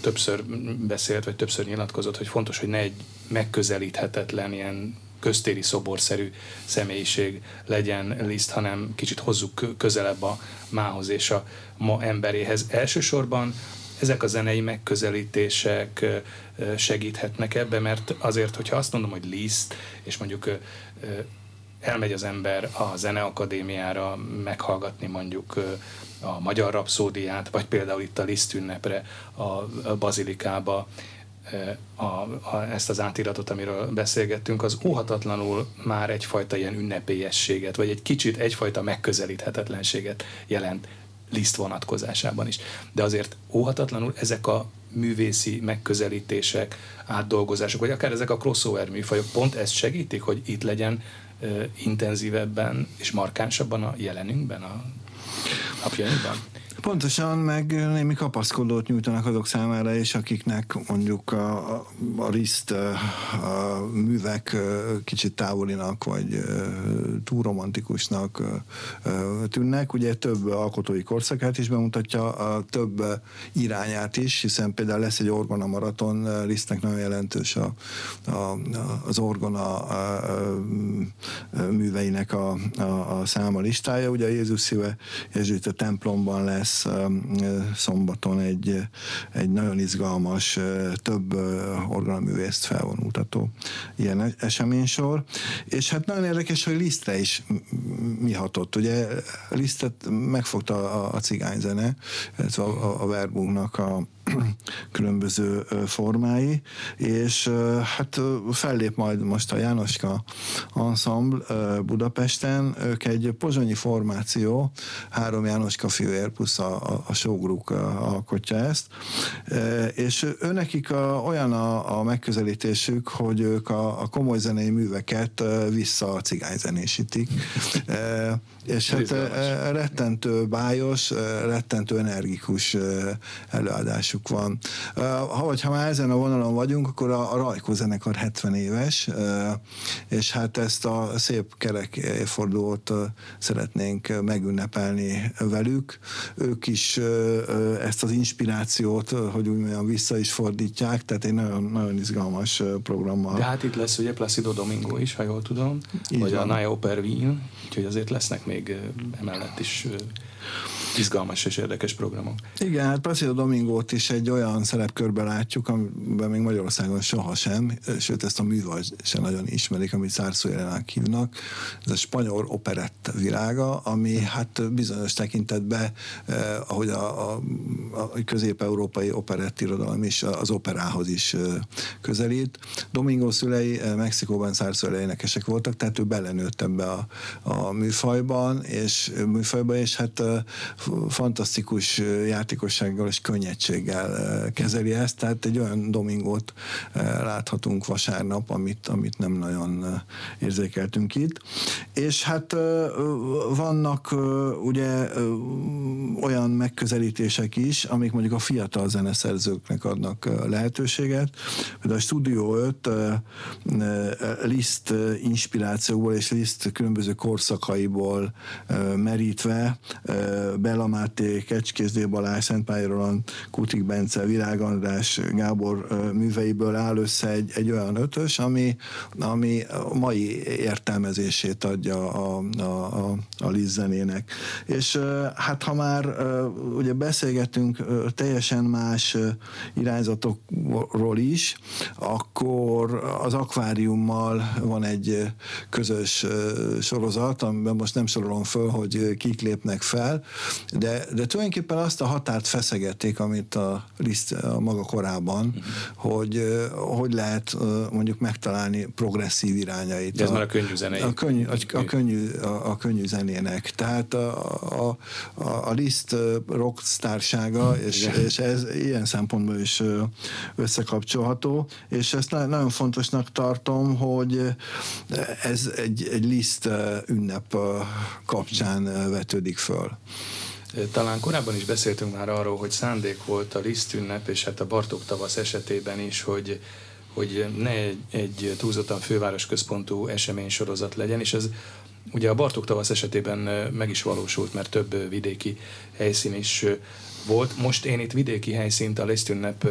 többször beszélt, vagy többször nyilatkozott, hogy fontos, hogy ne egy megközelíthetetlen ilyen köztéri szoborszerű személyiség legyen Liszt, hanem kicsit hozzuk közelebb a mához és a ma emberéhez. Elsősorban ezek a zenei megközelítések segíthetnek ebbe, mert azért, hogyha azt mondom, hogy Liszt, és mondjuk elmegy az ember a zeneakadémiára meghallgatni mondjuk a magyar rapszódiát, vagy például itt a Liszt ünnepre a bazilikába, a, a, ezt az átiratot, amiről beszélgettünk, az óhatatlanul már egyfajta ilyen ünnepélyességet, vagy egy kicsit egyfajta megközelíthetetlenséget jelent Liszt vonatkozásában is. De azért óhatatlanul ezek a művészi megközelítések, átdolgozások, vagy akár ezek a crossover műfajok pont ezt segítik, hogy itt legyen uh, intenzívebben és markánsabban a jelenünkben, a napjainkban? Pontosan, meg némi kapaszkodót nyújtanak azok számára és akiknek mondjuk a, a, a riszt a művek kicsit távolinak, vagy túl romantikusnak tűnnek. Ugye több alkotói korszakát is bemutatja, a több irányát is, hiszen például lesz egy orgona maraton, Lisztnek nagyon jelentős a, a, az orgona a, a, műveinek a, a, a száma listája. Ugye a Jézus szíve Jezsuita templomban lesz lesz szombaton egy, egy nagyon izgalmas, több organaművészt felvonultató ilyen eseménysor. És hát nagyon érdekes, hogy Lisztre is mi hatott. Ugye Lisztet megfogta a, a cigányzene, illetve a, a Verbunknak a különböző formái, és hát fellép majd most a Jánoska Ensemble Budapesten, ők egy pozsonyi formáció, három Jánoska fiúér plusz a, a, a showgroup alkotja ezt, és őnekik a, olyan a, a megközelítésük, hogy ők a, a komoly zenei műveket vissza a cigányzenésítik, és hát rettentő bájos, rettentő energikus előadásuk van. Ha, vagy ha már ezen a vonalon vagyunk, akkor a, a Rajkó zenekar 70 éves, és hát ezt a szép kerek évfordulót szeretnénk megünnepelni velük. Ők is ezt az inspirációt, hogy úgy mondjam, vissza is fordítják, tehát egy nagyon, nagyon izgalmas programmal. De hát itt lesz ugye Placido Domingo is, ha jól tudom, Így vagy van. a Naya Oper Wien, úgyhogy azért lesznek még emellett is izgalmas és érdekes programok. Igen, hát Placido Domingót is egy olyan szerepkörben látjuk, amiben még Magyarországon sohasem, sőt ezt a művaj sem nagyon ismerik, amit Szárszó jelenek hívnak. Ez a spanyol operett világa, ami hát bizonyos tekintetben, eh, ahogy a, a, a közép-európai operett irodalom is az operához is eh, közelít. Domingo szülei eh, Mexikóban Szárszó énekesek voltak, tehát ő belenőtt ebbe a, a műfajban, és műfajban, és hát eh, fantasztikus játékossággal és könnyedséggel kezeli ezt, tehát egy olyan domingót láthatunk vasárnap, amit, amit nem nagyon érzékeltünk itt. És hát vannak ugye olyan megközelítések is, amik mondjuk a fiatal zeneszerzőknek adnak lehetőséget. Például a Studio 5 Liszt inspirációkból és Liszt különböző korszakaiból merítve Bela Máté, Kecskész D. Balázs, Szentpályi Roland, Kutik Bence, Virág András, Gábor műveiből áll össze egy, egy olyan ötös, ami, ami mai értelmezését adja a, a, a, a zenének. És hát ha már ugye beszélgetünk teljesen más irányzatokról is, akkor az akváriummal van egy közös sorozat, amiben most nem sorolom föl, hogy kik lépnek fel, de, de tulajdonképpen azt a határt feszegették, amit a Liszt a maga korában, uh-huh. hogy hogy lehet mondjuk megtalálni progresszív irányait. De ez a, már a könnyű zenei. A könnyű, a, a, könnyű, a, a könnyű zenének. Tehát a, a, a, a Liszt rockstársága, és, és ez ilyen szempontból is összekapcsolható, és ezt nagyon fontosnak tartom, hogy ez egy, egy Liszt ünnep kapcsán vetődik föl. Talán korábban is beszéltünk már arról, hogy szándék volt a Liszt ünnep, és hát a Bartók tavasz esetében is, hogy hogy ne egy, egy túlzottan főváros központú eseménysorozat legyen, és ez ugye a Bartók tavasz esetében meg is valósult, mert több vidéki helyszín is volt. Most én itt vidéki helyszínt a Lesztünnep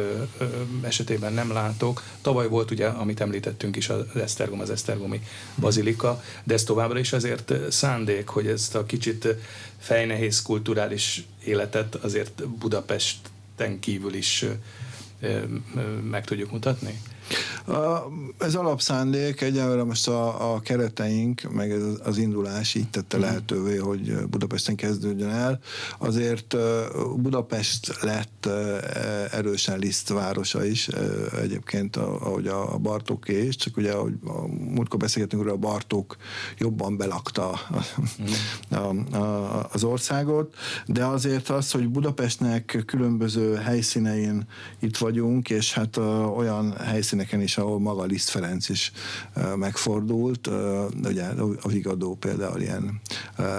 esetében nem látok. Tavaly volt ugye, amit említettünk is, az Esztergom, az Esztergomi Bazilika, de ez továbbra is azért szándék, hogy ezt a kicsit fejnehéz kulturális életet azért Budapesten kívül is meg tudjuk mutatni? Ez alapszándék, egyelőre most a, a kereteink, meg ez az indulás így tette mhm. lehetővé, hogy Budapesten kezdődjön el. Azért Budapest lett erősen Liszt városa is, egyébként ahogy a Bartóké is, csak ugye ahogy a múltkor beszélgetünk róla, a Bartók jobban belakta a, a, a, az országot, de azért az, hogy Budapestnek különböző helyszínein itt vagyunk, és hát olyan helyszíneken is, ahol maga Liszt Ferenc is megfordult, ugye a Vigadó például ilyen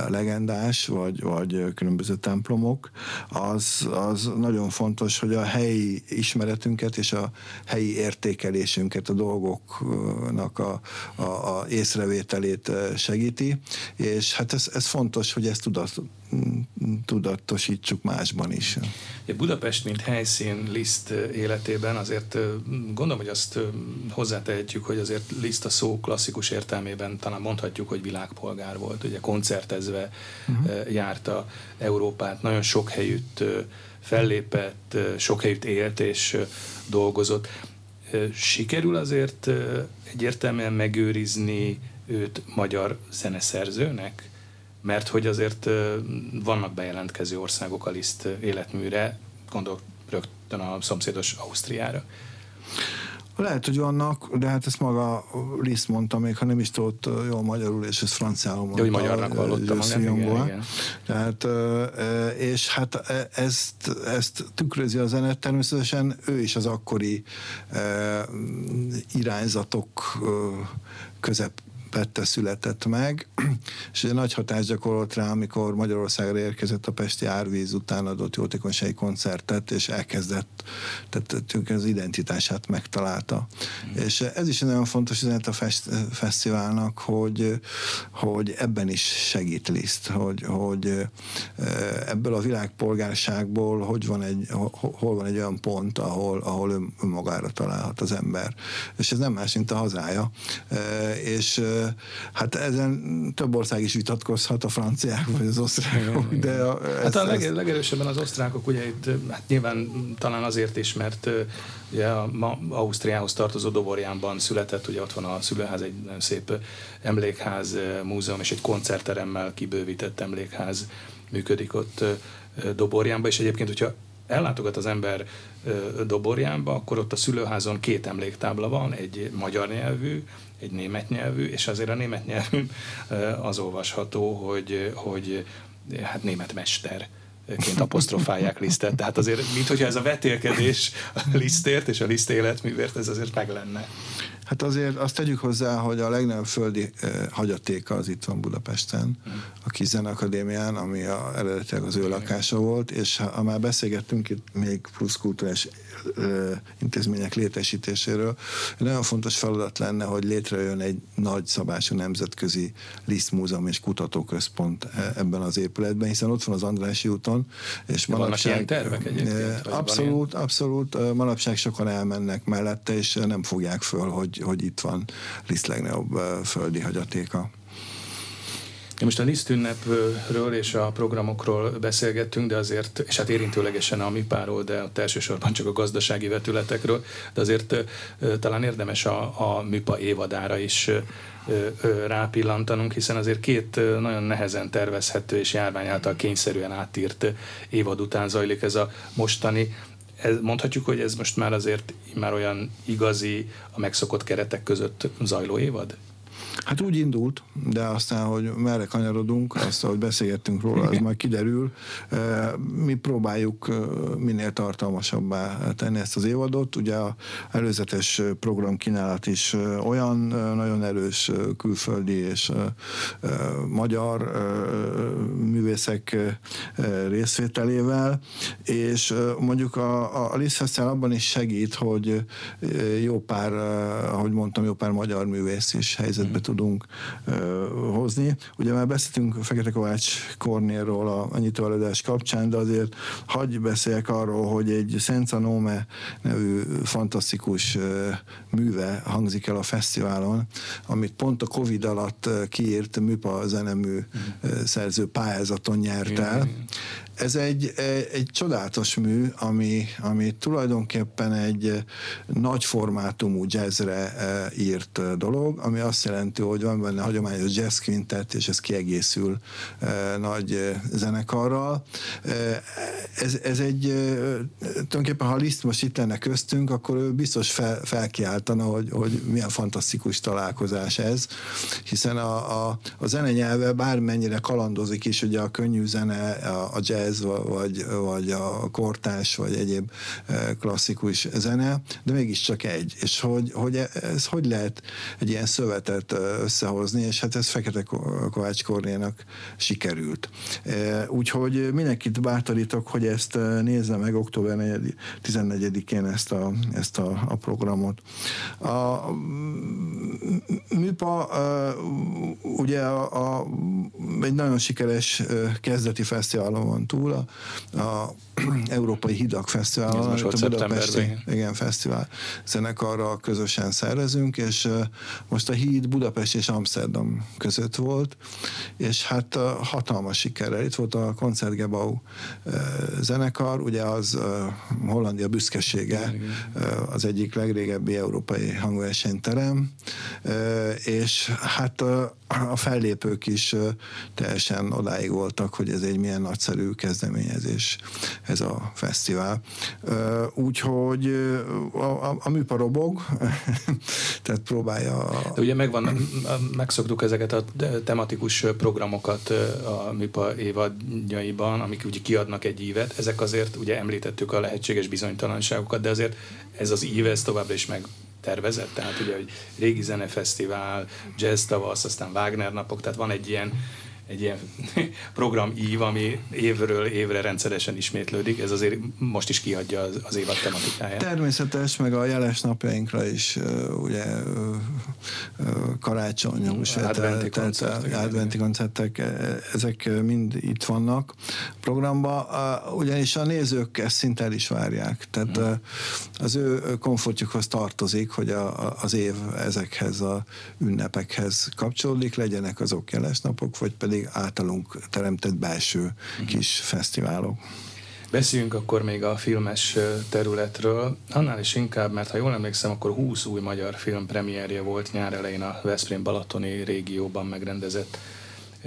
legendás, vagy, vagy különböző templomok, az, az nagyon fontos, hogy a helyi ismeretünket és a helyi értékelésünket, a dolgoknak a, a, a észrevételét segíti, és hát ez, ez fontos, hogy ezt tudat, tudatosítsuk másban is. Budapest, mint helyszín Liszt életében azért gondolom, hogy azt hozzátehetjük, hogy azért Liszt a szó klasszikus értelmében talán mondhatjuk, hogy világpolgár volt. Ugye koncertezve uh-huh. járta Európát, nagyon sok helyütt fellépett, sok helyütt élt és dolgozott. Sikerül azért egyértelműen megőrizni őt magyar zeneszerzőnek? Mert hogy azért vannak bejelentkező országok a Liszt életműre, gondolok rögtön a szomszédos Ausztriára. Lehet, hogy vannak, de hát ezt maga Liszt mondta, még ha nem is tudott jól magyarul, és ez franciául mondta. De hogy magyarnak hallottam igen, igen. Tehát, és hát ezt, ezt tükrözi a zene, természetesen ő is az akkori irányzatok közep közepette született meg, [CLEARS THROAT] és egy nagy hatást gyakorolt rá, amikor Magyarországra érkezett a Pesti Árvíz után adott jótékonysági koncertet, és elkezdett, tehát az identitását megtalálta. Mm. És ez is nagyon fontos üzenet a fest, fesztiválnak, hogy, hogy ebben is segít Liszt, hogy, hogy ebből a világpolgárságból hogy van egy, hol van egy olyan pont, ahol, ahol önmagára találhat az ember. És ez nem más, mint a hazája. És hát ezen több ország is vitatkozhat, a franciák vagy az osztrákok, [LAUGHS] de... A, hát a leg, legerősebben az osztrákok, ugye itt, hát nyilván talán azért is, mert ugye a, ma Ausztriához tartozó Doborjánban született, ugye ott van a szülőház, egy nagyon szép emlékház, múzeum és egy koncertteremmel kibővített emlékház működik ott Doborjánban, és egyébként, hogyha ellátogat az ember Doborjánba, akkor ott a szülőházon két emléktábla van, egy magyar nyelvű, egy német nyelvű, és azért a német nyelvű az olvasható, hogy, hogy hát német mester ként apostrofálják Lisztet. Tehát azért, mint hogyha ez a vetélkedés a Lisztért és a Liszt életművért, ez azért meg lenne. Hát azért azt tegyük hozzá, hogy a legnagyobb földi eh, hagyatéka az itt van Budapesten, a Kizen Akadémián, ami a, eredetileg az ő lakása volt, és ha, ha már beszélgettünk itt még plusz kulturális intézmények létesítéséről, nagyon fontos feladat lenne, hogy létrejön egy nagy szabású nemzetközi Liszt és kutatóközpont e, ebben az épületben, hiszen ott van az Andrási úton, és manapság... Vannak ilyen tervek egyébként? Abszolút, abszolút. Manapság sokan elmennek mellette, és nem fogják föl, hogy hogy, itt van Liszt legnagyobb földi hagyatéka. Most a Liszt ünnepről és a programokról beszélgettünk, de azért, és hát érintőlegesen a MIPáról, de ott elsősorban csak a gazdasági vetületekről, de azért talán érdemes a, a MIPA évadára is rápillantanunk, hiszen azért két nagyon nehezen tervezhető és járvány által kényszerűen átírt évad után zajlik ez a mostani ez, mondhatjuk, hogy ez most már azért már olyan igazi, a megszokott keretek között zajló évad? Hát úgy indult, de aztán, hogy merre kanyarodunk, azt, hogy beszélgettünk róla, az majd kiderül. Mi próbáljuk minél tartalmasabbá tenni ezt az évadot. Ugye a előzetes programkínálat is olyan nagyon erős külföldi és magyar művészek részvételével, és mondjuk a, a Liszt abban is segít, hogy jó pár, ahogy mondtam, jó pár magyar művész is helyzetbe tudunk uh, hozni. Ugye már beszéltünk Fekete Kovács Kornélról a, a nyitóelődás kapcsán, de azért hagyj beszéljek arról, hogy egy Senza Nome nevű fantasztikus uh, műve hangzik el a fesztiválon, amit pont a Covid alatt kiírt műpa zenemű uh, szerző pályázaton nyert el. Ez egy, egy csodálatos mű, ami, ami tulajdonképpen egy nagy formátumú jazzre írt dolog, ami azt jelenti, hogy van benne hagyományos jazz quintet, és ez kiegészül nagy zenekarral. Ez, ez egy, tulajdonképpen ha Liszt most itt lenne köztünk, akkor ő biztos fel, felkiáltana, hogy, hogy milyen fantasztikus találkozás ez, hiszen a, a, a zene nyelve bármennyire kalandozik is, ugye a könnyű zene, a, a jazz, vagy, vagy a kortás, vagy egyéb klasszikus zene, de mégiscsak egy. És hogy, hogy e, ez hogy lehet egy ilyen szövetet összehozni, és hát ez Fekete Kovács Kornénak sikerült. Úgyhogy mindenkit bátorítok, hogy ezt nézze meg október 14-én ezt a, ezt a, a programot. A műpa ugye a, a, egy nagyon sikeres kezdeti fesztiválon van túl, a, a [CLEARS THROAT] Európai Hidak Fesztivál, amit a Budapesti igen, fesztivál zenekarral közösen szervezünk, és most a híd Budapest és Amsterdam között volt, és hát hatalmas sikerrel. Itt volt a Koncertgebau zenekar, ugye az Hollandia büszkesége, az egyik legrégebbi európai hangversenyterem, és hát a fellépők is teljesen odáig voltak, hogy ez egy milyen nagyszerű kezdeményezés ez a fesztivál. Úgyhogy a, a, a műpa robog, [LAUGHS] tehát próbálja... De ugye megvan, megszoktuk ezeket a tematikus programokat a műpa évadjaiban, amik ugye kiadnak egy ívet, ezek azért ugye említettük a lehetséges bizonytalanságokat, de azért ez az íve, ez továbbra is meg tervezett, tehát ugye, hogy régi zenefesztivál, jazz tavasz, aztán Wagner napok, tehát van egy ilyen egy ilyen [LAUGHS] program ív, ami évről évre rendszeresen ismétlődik, ez azért most is kiadja az, az évad tematikáját. Természetes, meg a jeles napjainkra is ugye karácsony, adventi koncertek, adventi koncertek, e, ezek mind itt vannak programba, ugyanis a nézők ezt szinte el is várják, tehát hmm. az ő komfortjukhoz tartozik, hogy a, az év ezekhez a ünnepekhez kapcsolódik, legyenek azok jeles napok, vagy pedig pedig általunk teremtett belső uh-huh. kis fesztiválok. Beszéljünk akkor még a filmes területről, annál is inkább, mert ha jól emlékszem, akkor 20 új magyar film premierje volt nyár elején a Veszprém Balatoni régióban megrendezett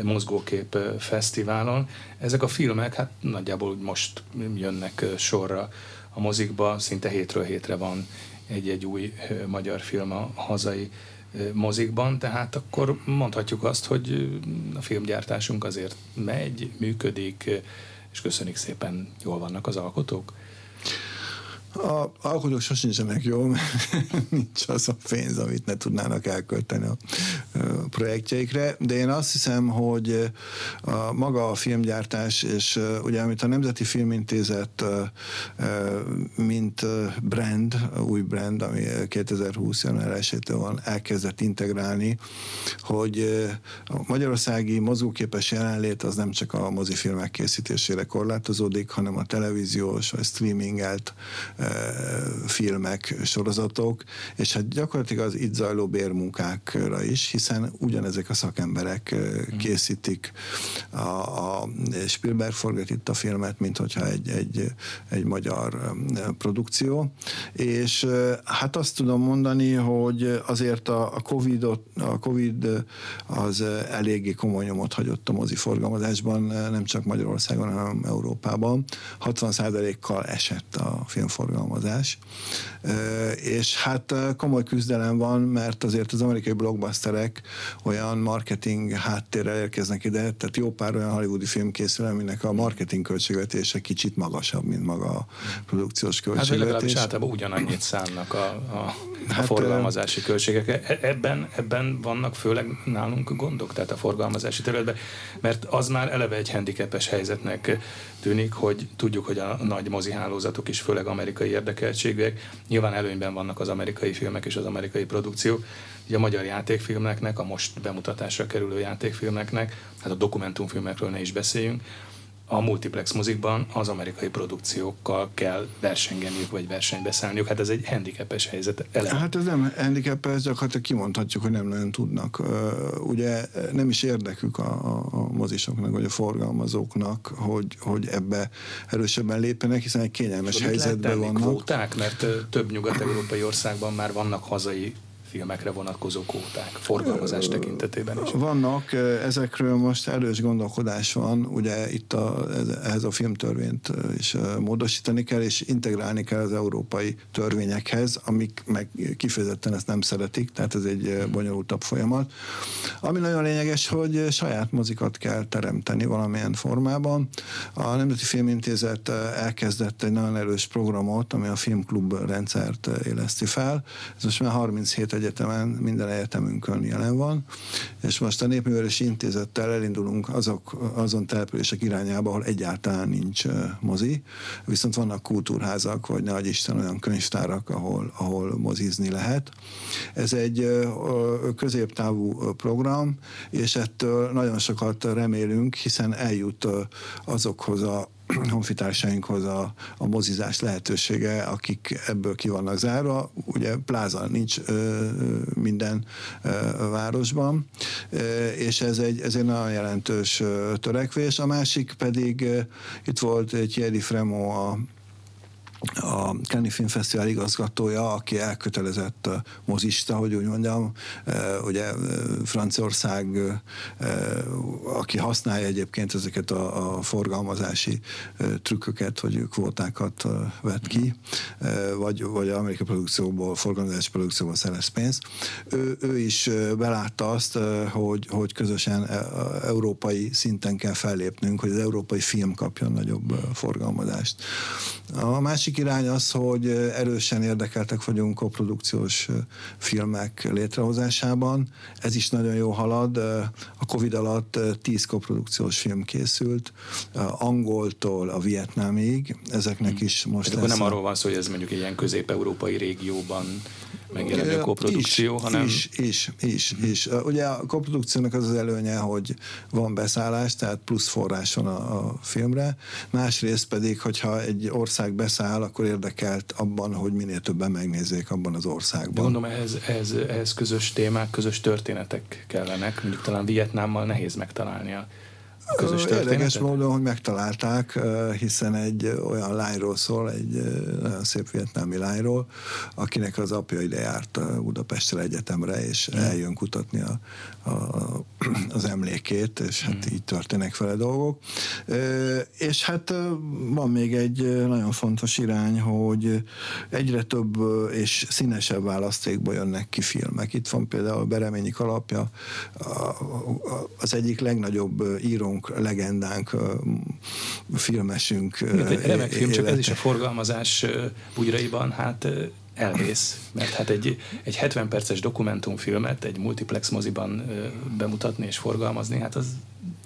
mozgókép fesztiválon. Ezek a filmek hát nagyjából most jönnek sorra a mozikba, szinte hétről hétre van egy-egy új magyar film a hazai mozikban, tehát akkor mondhatjuk azt, hogy a filmgyártásunk azért megy, működik, és köszönik szépen, jól vannak az alkotók? A alkotók sosincsenek jó, mert [LAUGHS] nincs az a pénz, amit ne tudnának elkölteni a projektjeikre, de én azt hiszem, hogy a maga a filmgyártás, és ugye amit a Nemzeti Filmintézet mint brand, új brand, ami 2020 január 1 van, elkezdett integrálni, hogy a magyarországi mozgóképes jelenlét az nem csak a mozifilmek készítésére korlátozódik, hanem a televíziós vagy streamingelt filmek, sorozatok, és hát gyakorlatilag az itt zajló bérmunkákra is, hiszen ugyanezek a szakemberek mm. készítik a, a Spielberg forgat itt a filmet, mint hogyha egy, egy, egy magyar produkció, és hát azt tudom mondani, hogy azért a, a COVID, a COVID az eléggé komoly nyomot hagyott a mozi forgalmazásban, nem csak Magyarországon, hanem Európában. 60%-kal esett a filmforgalmazás alkalmazás, és hát komoly küzdelem van, mert azért az amerikai blockbusterek olyan marketing háttérrel érkeznek ide, tehát jó pár olyan hollywoodi film készül, aminek a marketing költségvetése kicsit magasabb, mint maga a produkciós költségvetés. Hát legalábbis általában ugyanannyit szánnak a, a, a hát, forgalmazási költségek. E, ebben, ebben vannak főleg nálunk gondok, tehát a forgalmazási területben, mert az már eleve egy handicapes helyzetnek tűnik, hogy tudjuk, hogy a nagy mozihálózatok is főleg amerikai érdekeltségűek. Nyilván előnyben vannak az amerikai filmek és az amerikai produkció. Ugye a magyar játékfilmeknek, a most bemutatásra kerülő játékfilmeknek, hát a dokumentumfilmekről ne is beszéljünk, a multiplex mozikban az amerikai produkciókkal kell versengeniük, vagy versenybe szállniuk. Hát ez egy handicapes helyzet. Elem. Hát ez nem handicapes, gyakorlatilag kimondhatjuk, hogy nem nagyon tudnak. Ugye nem is érdekük a, a mozisoknak, vagy a forgalmazóknak, hogy, hogy ebbe erősebben lépjenek, hiszen egy kényelmes helyzetben vannak. kvóták, mert több nyugat-európai országban már vannak hazai filmekre vonatkozó kvóták, forgalmazás tekintetében is? Vannak, ezekről most erős gondolkodás van, ugye itt a, ehhez a filmtörvényt is módosítani kell, és integrálni kell az európai törvényekhez, amik meg kifejezetten ezt nem szeretik, tehát ez egy bonyolultabb folyamat. Ami nagyon lényeges, hogy saját mozikat kell teremteni valamilyen formában. A Nemzeti Filmintézet elkezdett egy nagyon erős programot, ami a filmklub rendszert éleszti fel. Ez most már 37 egyetemen, minden egyetemünkön jelen van, és most a Népművelési Intézettel elindulunk azok, azon települések irányába, ahol egyáltalán nincs mozi, viszont vannak kultúrházak, vagy ne Isten olyan könyvtárak, ahol, ahol mozizni lehet. Ez egy középtávú program, és ettől nagyon sokat remélünk, hiszen eljut azokhoz a honfitársainkhoz a, a mozizás lehetősége, akik ebből ki vannak zárva. Ugye pláza nincs ö, minden ö, városban, ö, és ez egy, ez egy nagyon jelentős ö, törekvés. A másik pedig ö, itt volt Thierry Fremo a a Cannes Film Festival igazgatója, aki elkötelezett mozista, hogy úgy mondjam, ugye Franciaország, aki használja egyébként ezeket a, a forgalmazási trükköket, hogy kvótákat vett ki, vagy, vagy amerikai produkcióból, forgalmazási produkcióból szerez pénzt. Ő, ő is belátta azt, hogy, hogy közösen európai szinten kell fellépnünk, hogy az európai film kapjon nagyobb forgalmazást. A másik irány az, hogy erősen érdekeltek vagyunk koprodukciós filmek létrehozásában. Ez is nagyon jó halad. A Covid alatt 10 koprodukciós film készült, angoltól a vietnámig. Ezeknek hmm. is most... Hát nem a... arról van szó, hogy ez mondjuk egy ilyen közép-európai régióban megjelenő koprodukció, is, hanem... Is, is, is, is. Ugye a koprodukciónak az az előnye, hogy van beszállás, tehát plusz forrás van a, a filmre, másrészt pedig, hogyha egy ország beszáll, akkor érdekelt abban, hogy minél többen megnézzék abban az országban. De gondolom, ehhez, ehhez, ehhez közös témák, közös történetek kellenek, mondjuk talán Vietnámmal nehéz megtalálni a közös Érdekes módon, hogy megtalálták, hiszen egy olyan lányról szól, egy nagyon szép vietnámi lányról, akinek az apja ide járt Budapestre egyetemre, és mm. eljön kutatni a, a, az emlékét, és hát mm. így történnek vele dolgok. És hát van még egy nagyon fontos irány, hogy egyre több és színesebb választékból jönnek ki filmek. Itt van például Bereményi Kalapja, az egyik legnagyobb író korunk, legendánk, filmesünk. Igen, egy remek film, csak ez is a forgalmazás bugyraiban, hát elvész, mert hát egy, egy 70 perces dokumentumfilmet egy multiplex moziban bemutatni és forgalmazni, hát az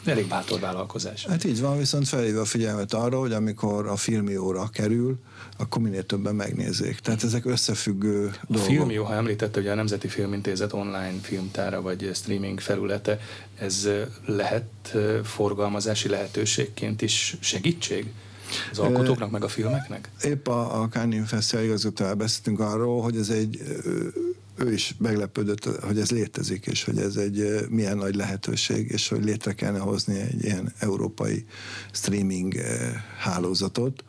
elég bátor vállalkozás. Hát így van, viszont felhívja a figyelmet arra, hogy amikor a filmióra kerül, akkor minél többen megnézzék. Tehát ezek összefüggő a dolgok. A filmió, ha említette, hogy a Nemzeti Filmintézet online filmtára vagy streaming felülete, ez lehet forgalmazási lehetőségként is segítség? Az alkotóknak, meg a filmeknek? Épp a, a Cannes Festival igazgatóval beszéltünk arról, hogy ez egy ő is meglepődött, hogy ez létezik, és hogy ez egy milyen nagy lehetőség, és hogy létre kellene hozni egy ilyen európai streaming hálózatot,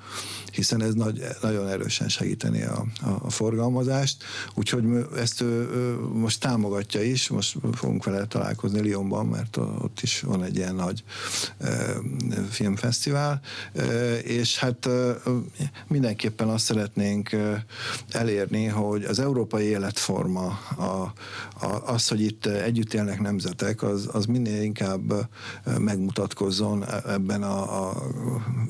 hiszen ez nagy, nagyon erősen segíteni a, a, forgalmazást, úgyhogy ezt ő, ő most támogatja is, most fogunk vele találkozni Lyonban, mert ott is van egy ilyen nagy e, filmfesztivál, e, és hát e, mindenképpen azt szeretnénk elérni, hogy az európai életforma, a, a, az, hogy itt együtt élnek nemzetek, az, az minél inkább megmutatkozzon ebben a, a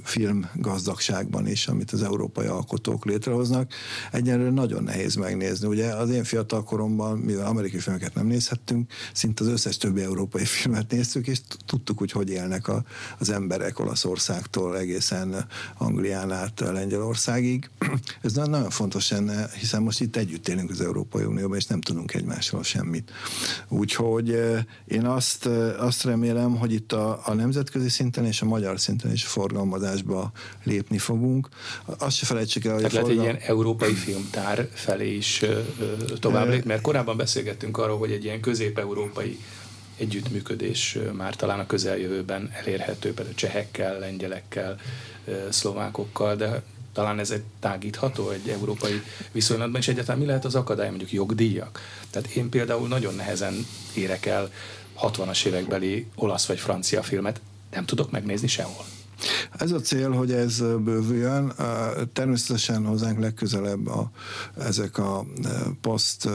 film gazdagságban is, amit az európai alkotók létrehoznak. Egyenlőre nagyon nehéz megnézni. Ugye az én fiatal koromban, mivel amerikai filmeket nem nézhettünk, szinte az összes többi európai filmet néztük, és tudtuk, hogy hogy élnek a, az emberek Olaszországtól egészen Anglián át Lengyelországig. Ez nagyon fontos lenne, hiszen most itt együtt élünk az Európai Unióban, és nem tudunk egymásról semmit. Úgyhogy én azt, azt remélem, hogy itt a, a nemzetközi szinten és a magyar szinten is forgalmazásba lépni fogunk. Azt se felejtsük el, hogy Tehát a forgalom... lehet egy ilyen európai filmtár felé is tovább lép, mert korábban beszélgettünk arról, hogy egy ilyen közép-európai együttműködés már talán a közeljövőben elérhető, például csehekkel, lengyelekkel, szlovákokkal, de talán ez egy tágítható egy európai viszonylatban, és egyáltalán mi lehet az akadály, mondjuk jogdíjak? Tehát én például nagyon nehezen érek el 60-as évekbeli olasz vagy francia filmet, nem tudok megnézni sehol. Ez a cél, hogy ez bővüljön. Természetesen hozzánk legközelebb a, ezek a poszt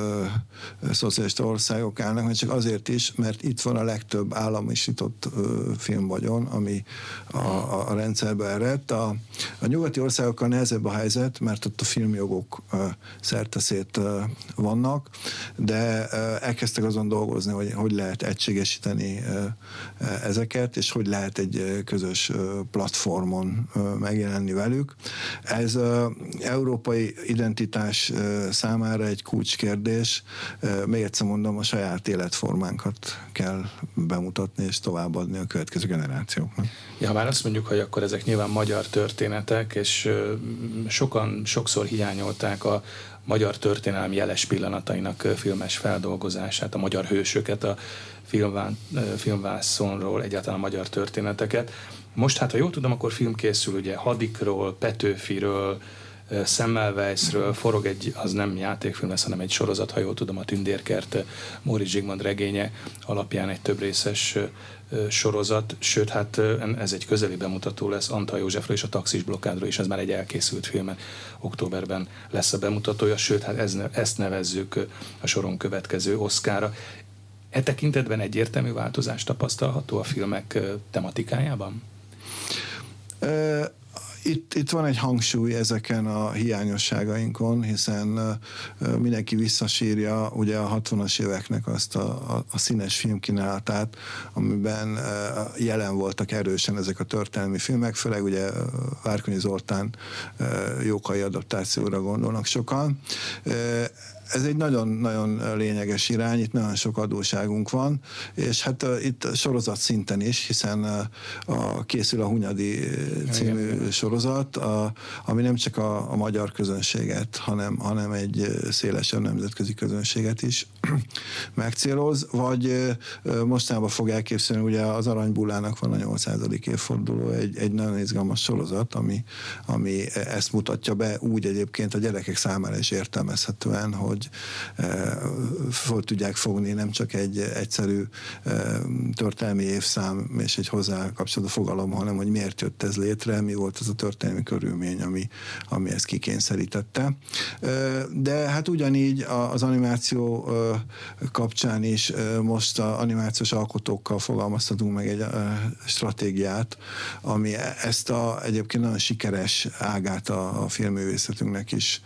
szocialista országok állnak, mert csak azért is, mert itt van a legtöbb államisított filmvagyon, ami a, a, a rendszerbe eredt. A, a nyugati országokkal nehezebb a helyzet, mert ott a filmjogok szerteszét vannak, de elkezdtek azon dolgozni, hogy hogy lehet egységesíteni ezeket, és hogy lehet egy közös platformon megjelenni velük. Ez európai identitás számára egy kulcskérdés. Még egyszer mondom, a saját életformánkat kell bemutatni és továbbadni a következő generációknak. Ja, már azt mondjuk, hogy akkor ezek nyilván magyar történetek, és sokan sokszor hiányolták a magyar történelmi jeles pillanatainak filmes feldolgozását, a magyar hősöket, a filmvászonról, egyáltalán a magyar történeteket. Most hát, ha jól tudom, akkor film készül ugye Hadikról, Petőfiről, Semmelweisről, forog egy, az nem játékfilm lesz, hanem egy sorozat, ha jól tudom, a Tündérkert Móri Zsigmond regénye alapján egy több részes sorozat, sőt, hát ez egy közeli bemutató lesz Antal Józsefről és a taxis blokkádról, és ez már egy elkészült film, októberben lesz a bemutatója, sőt, hát ez, ezt nevezzük a soron következő oszkára. E tekintetben egyértelmű változást tapasztalható a filmek tematikájában? Itt, itt van egy hangsúly ezeken a hiányosságainkon, hiszen mindenki visszasírja ugye a 60-as éveknek azt a, a, a színes filmkínálatát, amiben jelen voltak erősen ezek a történelmi filmek, főleg ugye Várkonyi Zoltán jókai adaptációra gondolnak sokan ez egy nagyon-nagyon lényeges irány, itt nagyon sok adóságunk van, és hát uh, itt sorozat szinten is, hiszen uh, a, készül a Hunyadi című Igen. sorozat, a, ami nem csak a, a magyar közönséget, hanem, hanem egy szélesebb nemzetközi közönséget is [CLEARS THROAT] megcéloz, vagy uh, mostanában fog elképzelni, ugye az Aranybullának van a 800. évforduló, egy, egy nagyon izgalmas sorozat, ami, ami ezt mutatja be úgy egyébként a gyerekek számára is értelmezhetően, hogy hogy föl tudják fogni nem csak egy egyszerű történelmi évszám és egy hozzá kapcsolódó fogalom, hanem hogy miért jött ez létre, mi volt az a történelmi körülmény, ami, ami ezt kikényszerítette. De hát ugyanígy az animáció kapcsán is most a animációs alkotókkal fogalmaztatunk meg egy stratégiát, ami ezt a egyébként nagyon sikeres ágát a, a filmművészetünknek is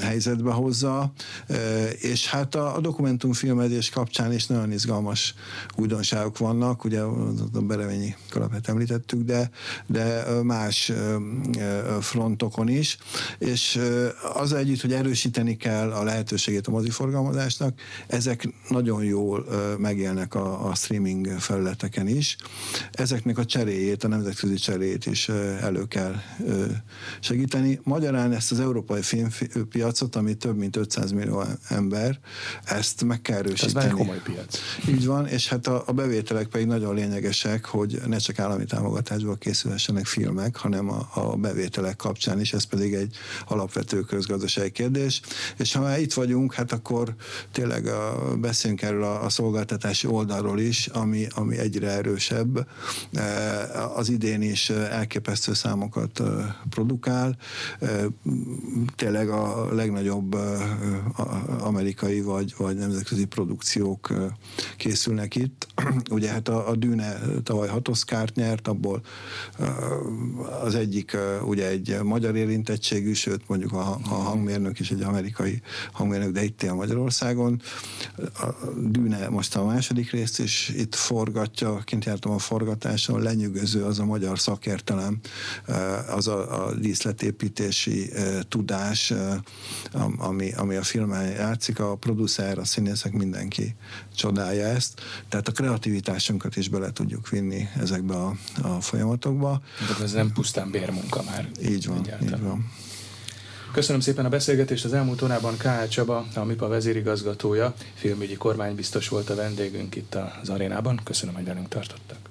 helyzetbe hozza, és hát a, a dokumentumfilmezés kapcsán is nagyon izgalmas újdonságok vannak, ugye a Berevényi kalapet említettük, de, de más frontokon is, és az együtt, hogy erősíteni kell a lehetőségét a moziforgalmazásnak, ezek nagyon jól megélnek a, a streaming felületeken is. Ezeknek a cseréjét, a nemzetközi cseréjét is elő kell segíteni. Magyarán ezt az európai filmpiacot, ami több mint 500 millió ember, ezt meg kell erősíteni. Ez már komoly piac. Így van, és hát a, a bevételek pedig nagyon lényegesek, hogy ne csak állami támogatásból készülhessenek filmek, hanem a, a bevételek kapcsán is, ez pedig egy alapvető közgazdasági kérdés. És ha már itt vagyunk, hát akkor tényleg a, beszéljünk erről a, a szolgáltatási oldalról is, ami, ami egyre erősebb. E, az idén is elképesztő számokat e, produkál. E, tényleg a legnagyobb amerikai vagy, vagy nemzetközi produkciók készülnek itt. [CLEARS THROAT] Ugye hát a, a Dűne tavaly hat Oscárt nyert, abból az egyik ugye egy magyar érintettségű, sőt mondjuk a, a hangmérnök is egy amerikai hangmérnök, de itt él Magyarországon. A Dűne most a második részt is itt forgatja, kint jártam a forgatáson, lenyűgöző az a magyar szakértelem, az a, a díszletépítési tudás, ami, ami a filmen játszik, a producer, a színészek, mindenki csodálja ezt. Tehát a kreativitásunkat is bele tudjuk vinni ezekbe a, a folyamatokba. De ez nem pusztán bérmunka már. Így van, egyáltalán. így van. Köszönöm szépen a beszélgetést. Az elmúlt órában K. Csaba, a MIPA vezérigazgatója, filmügyi kormánybiztos volt a vendégünk itt az arénában. Köszönöm, hogy velünk tartottak.